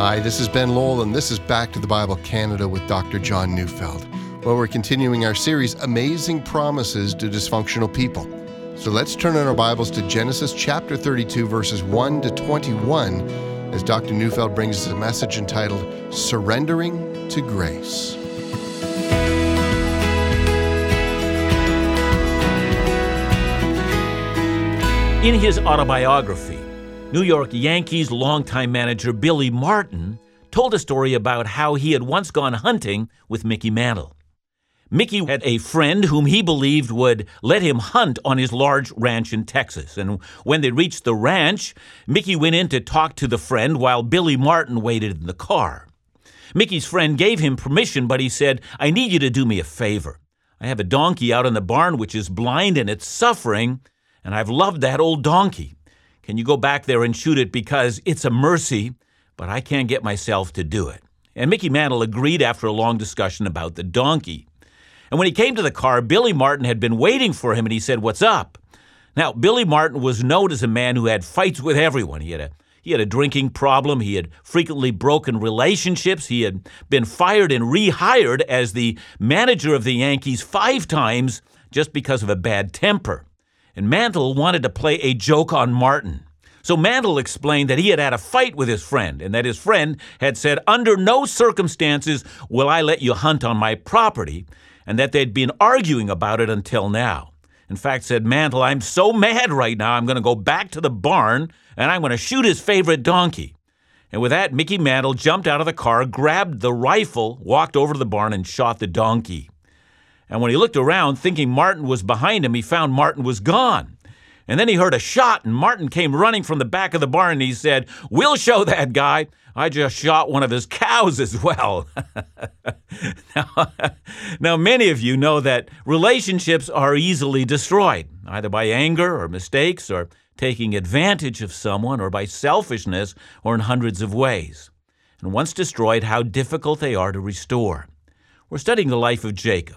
Hi, this is Ben Lowell, and this is Back to the Bible Canada with Dr. John Neufeld, where we're continuing our series, Amazing Promises to Dysfunctional People. So let's turn in our Bibles to Genesis chapter 32, verses 1 to 21, as Dr. Neufeld brings us a message entitled Surrendering to Grace. In his autobiography, New York Yankees longtime manager Billy Martin told a story about how he had once gone hunting with Mickey Mantle. Mickey had a friend whom he believed would let him hunt on his large ranch in Texas. And when they reached the ranch, Mickey went in to talk to the friend while Billy Martin waited in the car. Mickey's friend gave him permission, but he said, I need you to do me a favor. I have a donkey out in the barn which is blind and it's suffering, and I've loved that old donkey. Can you go back there and shoot it because it's a mercy, but I can't get myself to do it? And Mickey Mantle agreed after a long discussion about the donkey. And when he came to the car, Billy Martin had been waiting for him and he said, What's up? Now, Billy Martin was known as a man who had fights with everyone. He had a he had a drinking problem. He had frequently broken relationships. He had been fired and rehired as the manager of the Yankees five times just because of a bad temper and Mantle wanted to play a joke on Martin. So Mantle explained that he had had a fight with his friend and that his friend had said, Under no circumstances will I let you hunt on my property, and that they'd been arguing about it until now. In fact, said Mantle, I'm so mad right now, I'm going to go back to the barn and I'm going to shoot his favorite donkey. And with that, Mickey Mantle jumped out of the car, grabbed the rifle, walked over to the barn, and shot the donkey. And when he looked around, thinking Martin was behind him, he found Martin was gone. And then he heard a shot, and Martin came running from the back of the barn and he said, We'll show that guy. I just shot one of his cows as well. now, now, many of you know that relationships are easily destroyed, either by anger or mistakes or taking advantage of someone or by selfishness or in hundreds of ways. And once destroyed, how difficult they are to restore. We're studying the life of Jacob.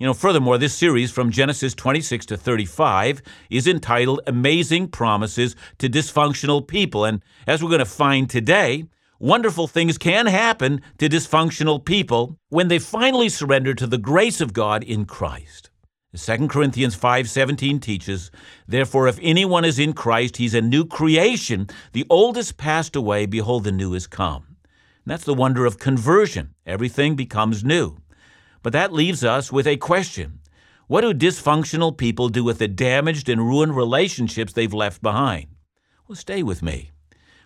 You know, furthermore, this series from Genesis 26 to 35 is entitled Amazing Promises to Dysfunctional People. And as we're going to find today, wonderful things can happen to dysfunctional people when they finally surrender to the grace of God in Christ. 2 Corinthians 5:17 teaches, "Therefore if anyone is in Christ, he's a new creation; the old has passed away, behold the new is come." And that's the wonder of conversion. Everything becomes new. But that leaves us with a question What do dysfunctional people do with the damaged and ruined relationships they've left behind? Well, stay with me.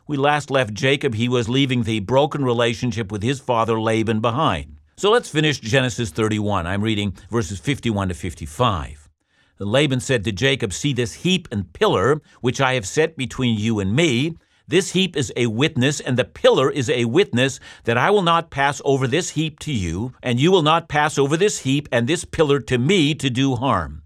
We last left Jacob, he was leaving the broken relationship with his father Laban behind. So let's finish Genesis 31. I'm reading verses 51 to 55. Laban said to Jacob, See this heap and pillar which I have set between you and me. This heap is a witness, and the pillar is a witness that I will not pass over this heap to you, and you will not pass over this heap and this pillar to me to do harm.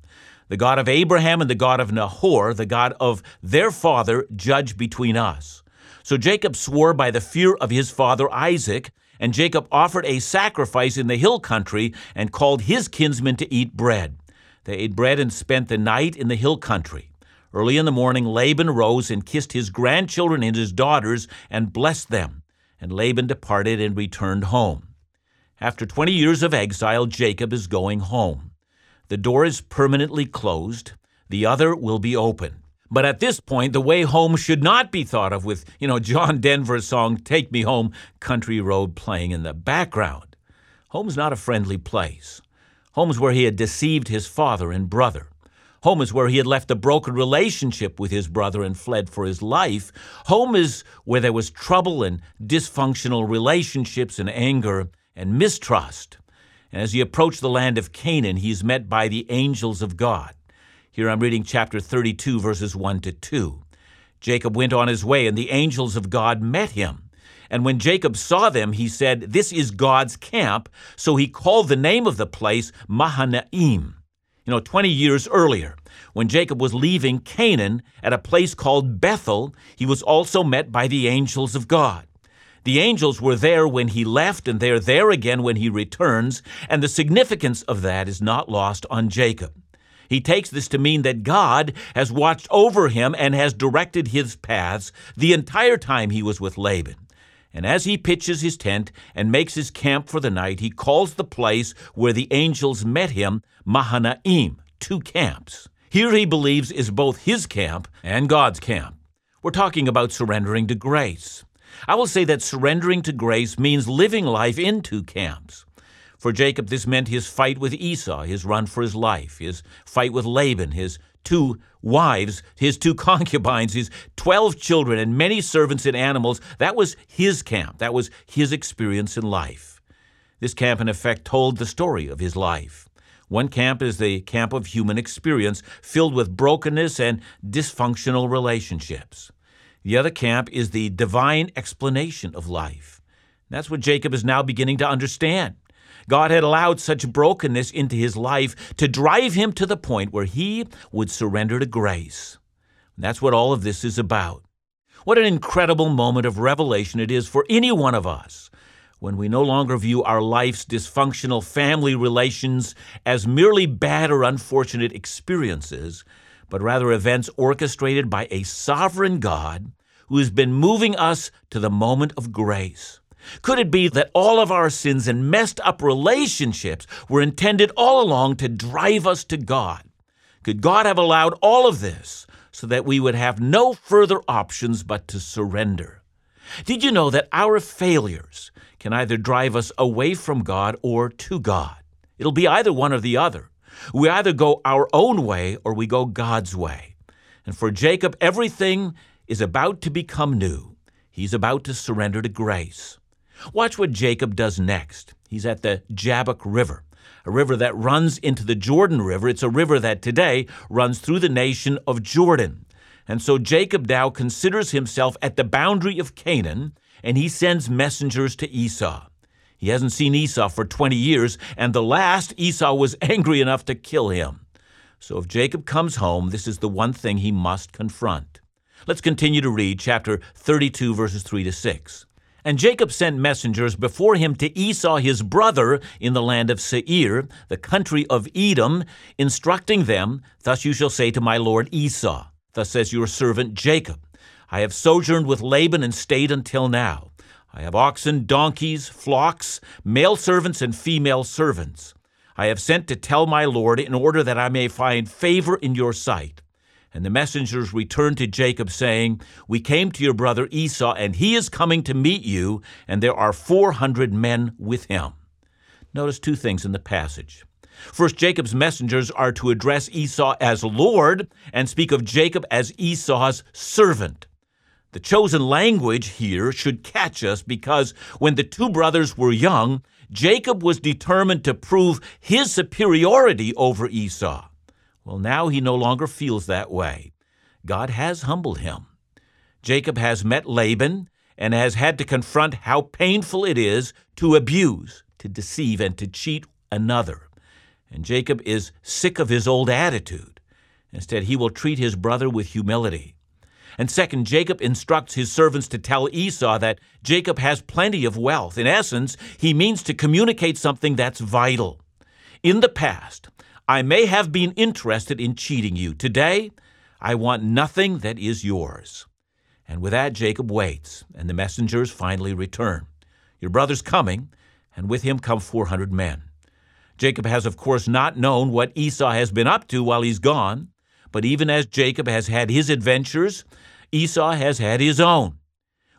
The God of Abraham and the God of Nahor, the God of their father, judge between us. So Jacob swore by the fear of his father Isaac, and Jacob offered a sacrifice in the hill country and called his kinsmen to eat bread. They ate bread and spent the night in the hill country. Early in the morning, Laban rose and kissed his grandchildren and his daughters and blessed them. And Laban departed and returned home. After 20 years of exile, Jacob is going home. The door is permanently closed, the other will be open. But at this point, the way home should not be thought of with, you know, John Denver's song, Take Me Home, Country Road playing in the background. Home's not a friendly place. Home's where he had deceived his father and brother. Home is where he had left a broken relationship with his brother and fled for his life. Home is where there was trouble and dysfunctional relationships and anger and mistrust. And as he approached the land of Canaan, he is met by the angels of God. Here I'm reading chapter 32, verses 1 to 2. Jacob went on his way, and the angels of God met him. And when Jacob saw them, he said, This is God's camp. So he called the name of the place Mahanaim. You know, 20 years earlier, when Jacob was leaving Canaan at a place called Bethel, he was also met by the angels of God. The angels were there when he left, and they're there again when he returns, and the significance of that is not lost on Jacob. He takes this to mean that God has watched over him and has directed his paths the entire time he was with Laban. And as he pitches his tent and makes his camp for the night, he calls the place where the angels met him Mahanaim, two camps. Here he believes is both his camp and God's camp. We're talking about surrendering to grace. I will say that surrendering to grace means living life in two camps. For Jacob, this meant his fight with Esau, his run for his life, his fight with Laban, his two wives, his two concubines, his 12 children, and many servants and animals. That was his camp. That was his experience in life. This camp, in effect, told the story of his life. One camp is the camp of human experience, filled with brokenness and dysfunctional relationships. The other camp is the divine explanation of life. That's what Jacob is now beginning to understand. God had allowed such brokenness into his life to drive him to the point where he would surrender to grace. That's what all of this is about. What an incredible moment of revelation it is for any one of us when we no longer view our life's dysfunctional family relations as merely bad or unfortunate experiences, but rather events orchestrated by a sovereign God who has been moving us to the moment of grace. Could it be that all of our sins and messed up relationships were intended all along to drive us to God? Could God have allowed all of this so that we would have no further options but to surrender? Did you know that our failures can either drive us away from God or to God? It'll be either one or the other. We either go our own way or we go God's way. And for Jacob, everything is about to become new. He's about to surrender to grace. Watch what Jacob does next. He's at the Jabbok River, a river that runs into the Jordan River. It's a river that today runs through the nation of Jordan. And so Jacob now considers himself at the boundary of Canaan, and he sends messengers to Esau. He hasn't seen Esau for 20 years, and the last Esau was angry enough to kill him. So if Jacob comes home, this is the one thing he must confront. Let's continue to read chapter 32, verses 3 to 6. And Jacob sent messengers before him to Esau his brother in the land of Seir, the country of Edom, instructing them, Thus you shall say to my lord Esau, Thus says your servant Jacob, I have sojourned with Laban and stayed until now. I have oxen, donkeys, flocks, male servants, and female servants. I have sent to tell my lord in order that I may find favor in your sight. And the messengers returned to Jacob, saying, We came to your brother Esau, and he is coming to meet you, and there are 400 men with him. Notice two things in the passage. First, Jacob's messengers are to address Esau as Lord and speak of Jacob as Esau's servant. The chosen language here should catch us because when the two brothers were young, Jacob was determined to prove his superiority over Esau. Well, now he no longer feels that way. God has humbled him. Jacob has met Laban and has had to confront how painful it is to abuse, to deceive, and to cheat another. And Jacob is sick of his old attitude. Instead, he will treat his brother with humility. And second, Jacob instructs his servants to tell Esau that Jacob has plenty of wealth. In essence, he means to communicate something that's vital. In the past, I may have been interested in cheating you. Today, I want nothing that is yours. And with that, Jacob waits, and the messengers finally return. Your brother's coming, and with him come 400 men. Jacob has, of course, not known what Esau has been up to while he's gone, but even as Jacob has had his adventures, Esau has had his own.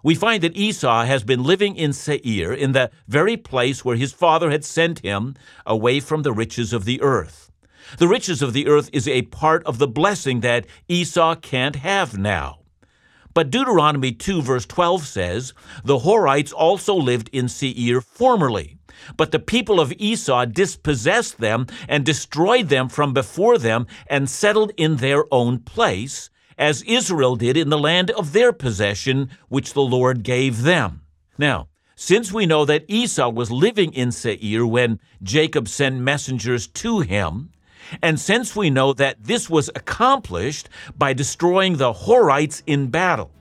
We find that Esau has been living in Seir, in the very place where his father had sent him away from the riches of the earth. The riches of the earth is a part of the blessing that Esau can't have now. But Deuteronomy 2, verse 12 says, The Horites also lived in Seir formerly, but the people of Esau dispossessed them and destroyed them from before them and settled in their own place, as Israel did in the land of their possession, which the Lord gave them. Now, since we know that Esau was living in Seir when Jacob sent messengers to him, and since we know that this was accomplished by destroying the Horites in battle,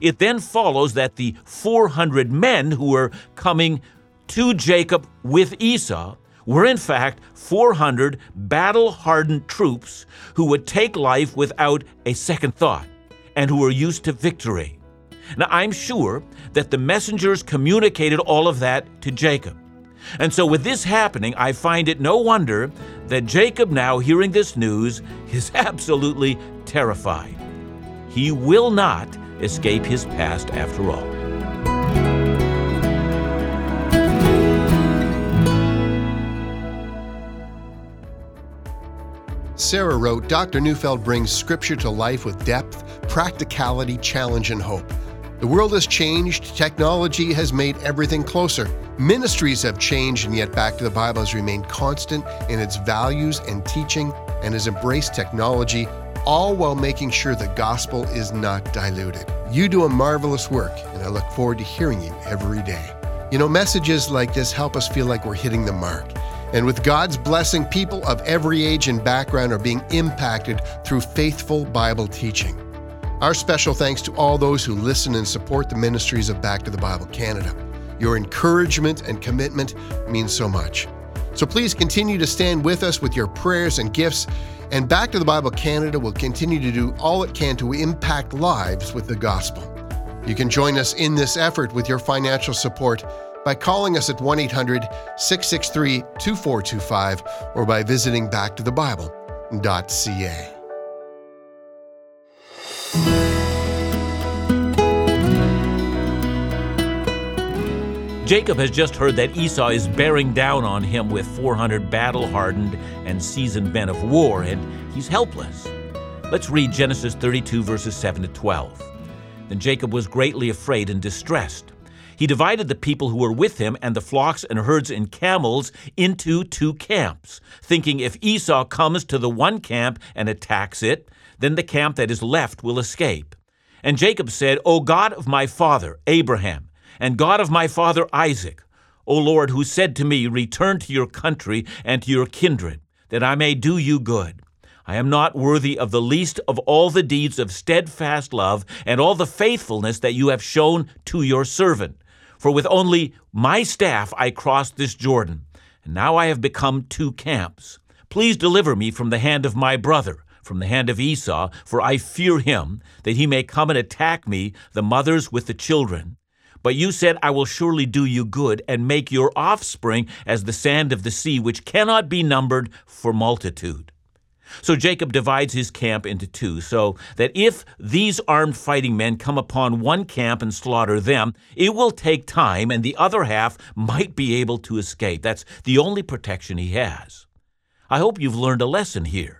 it then follows that the 400 men who were coming to Jacob with Esau were in fact 400 battle hardened troops who would take life without a second thought and who were used to victory. Now, I'm sure that the messengers communicated all of that to Jacob. And so, with this happening, I find it no wonder that Jacob, now hearing this news, is absolutely terrified. He will not escape his past after all. Sarah wrote Dr. Neufeld brings scripture to life with depth, practicality, challenge, and hope. The world has changed, technology has made everything closer. Ministries have changed, and yet Back to the Bible has remained constant in its values and teaching and has embraced technology, all while making sure the gospel is not diluted. You do a marvelous work, and I look forward to hearing you every day. You know, messages like this help us feel like we're hitting the mark. And with God's blessing, people of every age and background are being impacted through faithful Bible teaching. Our special thanks to all those who listen and support the ministries of Back to the Bible Canada. Your encouragement and commitment means so much. So please continue to stand with us with your prayers and gifts, and Back to the Bible Canada will continue to do all it can to impact lives with the gospel. You can join us in this effort with your financial support by calling us at 1 800 663 2425 or by visiting backtothebible.ca. Jacob has just heard that Esau is bearing down on him with 400 battle hardened and seasoned men of war, and he's helpless. Let's read Genesis 32, verses 7 to 12. Then Jacob was greatly afraid and distressed. He divided the people who were with him and the flocks and herds and camels into two camps, thinking if Esau comes to the one camp and attacks it, then the camp that is left will escape. And Jacob said, O God of my father Abraham, and God of my father Isaac, O Lord, who said to me, Return to your country and to your kindred, that I may do you good. I am not worthy of the least of all the deeds of steadfast love and all the faithfulness that you have shown to your servant. For with only my staff I crossed this Jordan, and now I have become two camps. Please deliver me from the hand of my brother, from the hand of Esau, for I fear him, that he may come and attack me, the mothers with the children. But you said, I will surely do you good, and make your offspring as the sand of the sea, which cannot be numbered for multitude. So Jacob divides his camp into two, so that if these armed fighting men come upon one camp and slaughter them, it will take time, and the other half might be able to escape. That's the only protection he has. I hope you've learned a lesson here.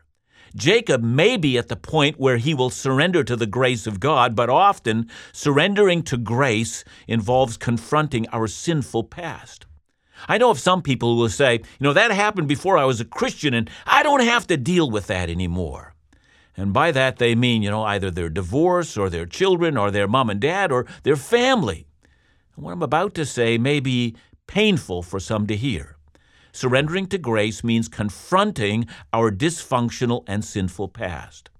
Jacob may be at the point where he will surrender to the grace of God, but often surrendering to grace involves confronting our sinful past. I know of some people who will say, you know, that happened before I was a Christian and I don't have to deal with that anymore. And by that they mean, you know, either their divorce or their children or their mom and dad or their family. And what I'm about to say may be painful for some to hear. Surrendering to grace means confronting our dysfunctional and sinful past.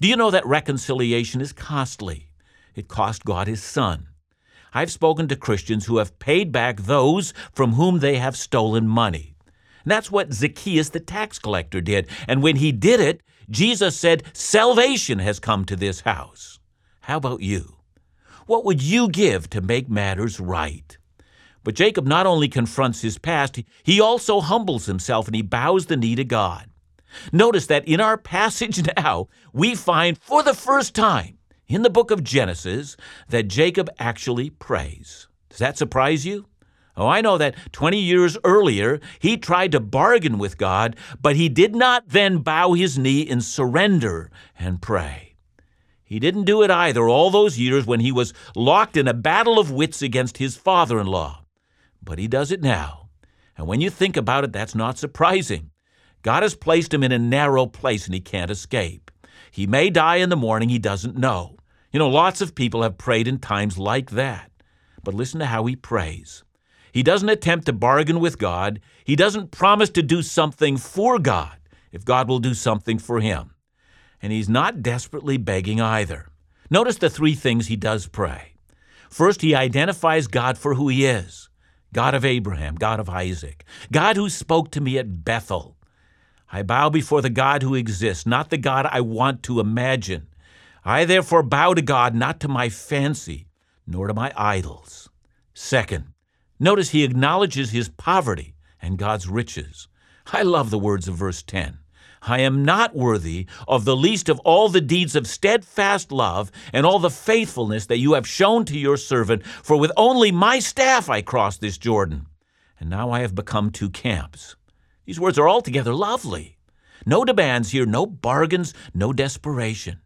Do you know that reconciliation is costly? It cost God his Son. I've spoken to Christians who have paid back those from whom they have stolen money. And that's what Zacchaeus the tax collector did. And when he did it, Jesus said, Salvation has come to this house. How about you? What would you give to make matters right? But Jacob not only confronts his past, he also humbles himself and he bows the knee to God. Notice that in our passage now, we find for the first time in the book of Genesis that Jacob actually prays. Does that surprise you? Oh, I know that 20 years earlier, he tried to bargain with God, but he did not then bow his knee in surrender and pray. He didn't do it either all those years when he was locked in a battle of wits against his father in law. But he does it now. And when you think about it, that's not surprising. God has placed him in a narrow place and he can't escape. He may die in the morning, he doesn't know. You know, lots of people have prayed in times like that. But listen to how he prays. He doesn't attempt to bargain with God. He doesn't promise to do something for God if God will do something for him. And he's not desperately begging either. Notice the three things he does pray. First, he identifies God for who he is God of Abraham, God of Isaac, God who spoke to me at Bethel. I bow before the God who exists, not the God I want to imagine. I therefore bow to God, not to my fancy. nor to my idols. Second, notice he acknowledges his poverty and God's riches. I love the words of verse 10. I am not worthy of the least of all the deeds of steadfast love and all the faithfulness that you have shown to your servant, for with only my staff I crossed this Jordan, and now I have become two camps. These words are altogether lovely. No demands here, no bargains, no desperation.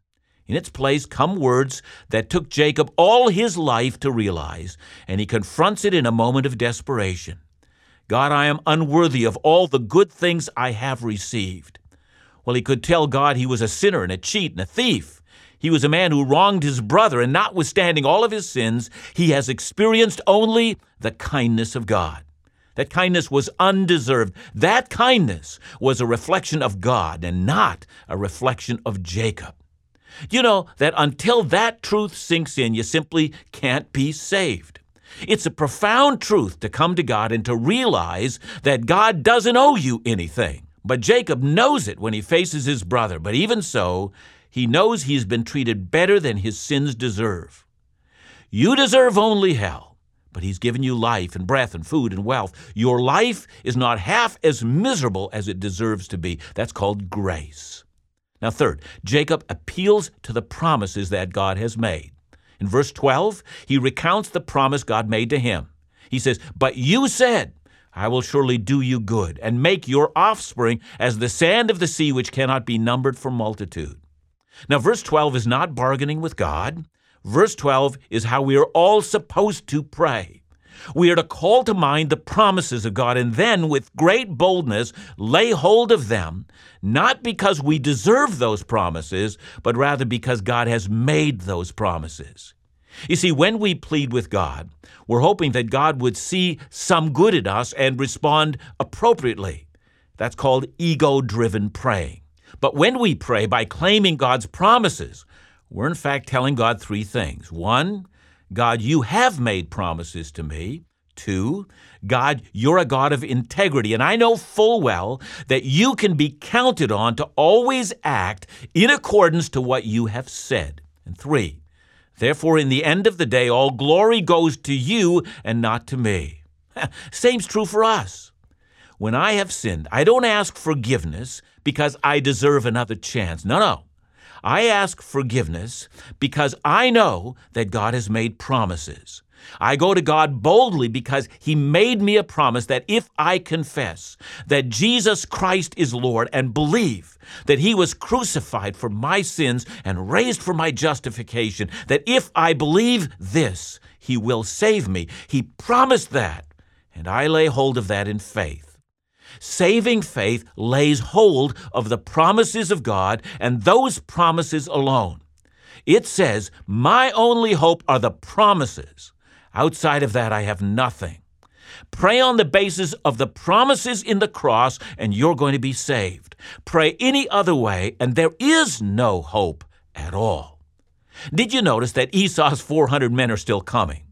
In its place come words that took Jacob all his life to realize, and he confronts it in a moment of desperation. God, I am unworthy of all the good things I have received. Well, he could tell God he was a sinner and a cheat and a thief. He was a man who wronged his brother, and notwithstanding all of his sins, he has experienced only the kindness of God. That kindness was undeserved. That kindness was a reflection of God and not a reflection of Jacob. You know that until that truth sinks in, you simply can't be saved. It's a profound truth to come to God and to realize that God doesn't owe you anything. But Jacob knows it when he faces his brother. But even so, he knows he's been treated better than his sins deserve. You deserve only hell, but he's given you life and breath and food and wealth. Your life is not half as miserable as it deserves to be. That's called grace. Now, third, Jacob appeals to the promises that God has made. In verse 12, he recounts the promise God made to him. He says, But you said, I will surely do you good, and make your offspring as the sand of the sea, which cannot be numbered for multitude. Now, verse 12 is not bargaining with God. Verse 12 is how we are all supposed to pray. We are to call to mind the promises of God and then, with great boldness, lay hold of them, not because we deserve those promises, but rather because God has made those promises. You see, when we plead with God, we're hoping that God would see some good in us and respond appropriately. That's called ego driven praying. But when we pray by claiming God's promises, we're in fact telling God three things. One, God, you have made promises to me. Two, God, you're a God of integrity, and I know full well that you can be counted on to always act in accordance to what you have said. And three, Therefore, in the end of the day, all glory goes to you and not to me. Same's true for us. When I have sinned, I don't ask forgiveness because I deserve another chance. No, no. I ask forgiveness because I know that God has made promises. I go to God boldly because He made me a promise that if I confess that Jesus Christ is Lord and believe that He was crucified for my sins and raised for my justification, that if I believe this, He will save me. He promised that, and I lay hold of that in faith. Saving faith lays hold of the promises of God and those promises alone. It says, My only hope are the promises Outside of that, I have nothing. Pray on the basis of the promises in the cross, and you're going to be saved. Pray any other way, and there is no hope at all. Did you notice that Esau's 400 men are still coming?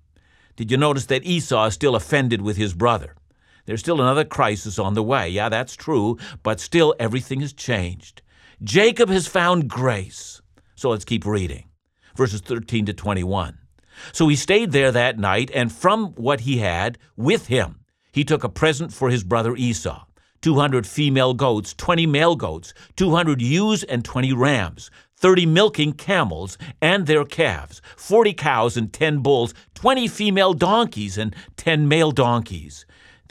Did you notice that Esau is still offended with his brother? There's still another crisis on the way. Yeah, that's true, but still everything has changed. Jacob has found grace. So let's keep reading. Verses 13 to 21. So he stayed there that night, and from what he had with him, he took a present for his brother Esau 200 female goats, 20 male goats, 200 ewes, and 20 rams, 30 milking camels and their calves, 40 cows and 10 bulls, 20 female donkeys and 10 male donkeys.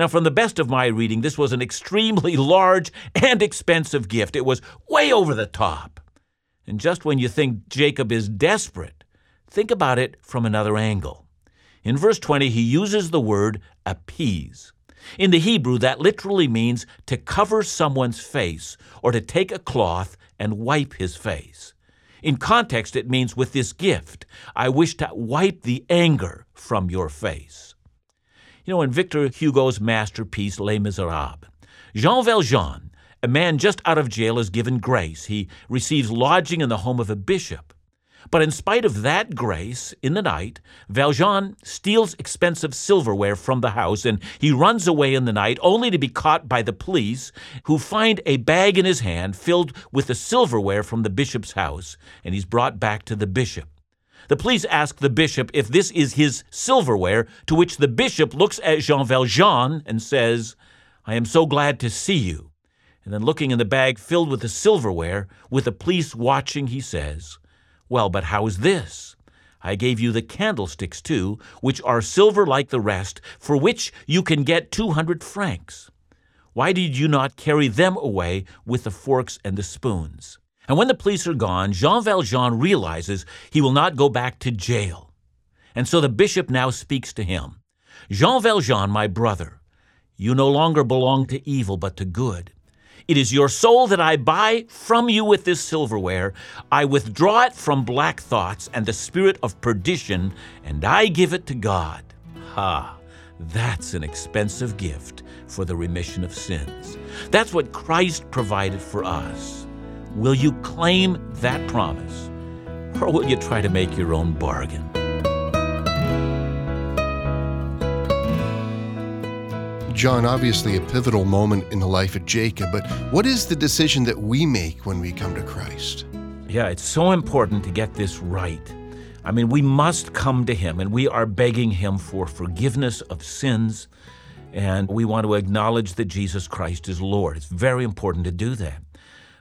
Now, from the best of my reading, this was an extremely large and expensive gift. It was way over the top. And just when you think Jacob is desperate, think about it from another angle. In verse 20, he uses the word appease. In the Hebrew, that literally means to cover someone's face or to take a cloth and wipe his face. In context, it means with this gift, I wish to wipe the anger from your face. You know, in Victor Hugo's masterpiece, Les Miserables, Jean Valjean, a man just out of jail, is given grace. He receives lodging in the home of a bishop. But in spite of that grace, in the night, Valjean steals expensive silverware from the house and he runs away in the night only to be caught by the police, who find a bag in his hand filled with the silverware from the bishop's house, and he's brought back to the bishop. The police ask the bishop if this is his silverware, to which the bishop looks at Jean Valjean and says, I am so glad to see you. And then, looking in the bag filled with the silverware, with the police watching, he says, well, but how is this? I gave you the candlesticks too, which are silver like the rest, for which you can get 200 francs. Why did you not carry them away with the forks and the spoons? And when the police are gone, Jean Valjean realizes he will not go back to jail. And so the bishop now speaks to him Jean Valjean, my brother, you no longer belong to evil but to good. It is your soul that I buy from you with this silverware. I withdraw it from black thoughts and the spirit of perdition, and I give it to God. Ha! That's an expensive gift for the remission of sins. That's what Christ provided for us. Will you claim that promise? Or will you try to make your own bargain? John, obviously a pivotal moment in the life of Jacob, but what is the decision that we make when we come to Christ? Yeah, it's so important to get this right. I mean, we must come to Him, and we are begging Him for forgiveness of sins, and we want to acknowledge that Jesus Christ is Lord. It's very important to do that.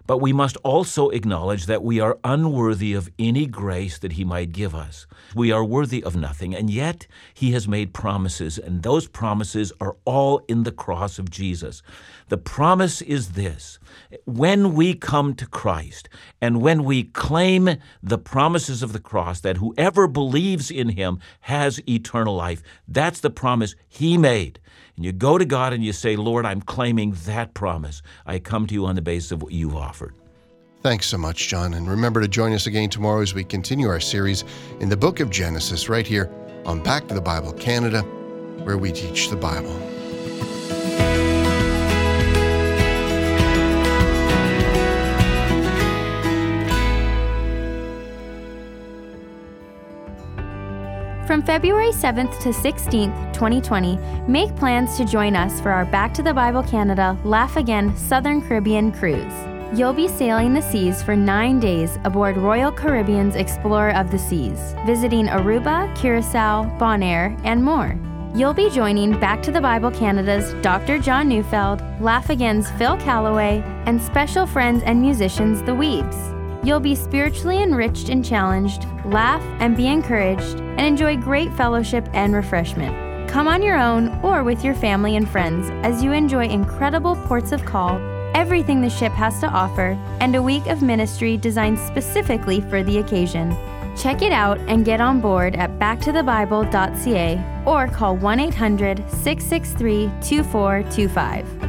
But we must also acknowledge that we are unworthy of any grace that He might give us. We are worthy of nothing, and yet He has made promises, and those promises are all in the cross of Jesus. The promise is this when we come to Christ and when we claim the promises of the cross, that whoever believes in Him has eternal life, that's the promise He made. And you go to God and you say, Lord, I'm claiming that promise. I come to you on the basis of what you've offered. Thanks so much, John. And remember to join us again tomorrow as we continue our series in the book of Genesis right here on Back to the Bible Canada, where we teach the Bible. From February 7th to 16th, 2020, make plans to join us for our Back to the Bible Canada Laugh Again Southern Caribbean cruise. You'll be sailing the seas for nine days aboard Royal Caribbean's Explorer of the Seas, visiting Aruba, Curacao, Bonaire, and more. You'll be joining Back to the Bible Canada's Dr. John Neufeld, Laugh Again's Phil Callaway, and special friends and musicians, the Weebs. You'll be spiritually enriched and challenged, laugh and be encouraged, and enjoy great fellowship and refreshment. Come on your own or with your family and friends as you enjoy incredible ports of call, everything the ship has to offer, and a week of ministry designed specifically for the occasion. Check it out and get on board at backtothebible.ca or call 1 800 663 2425.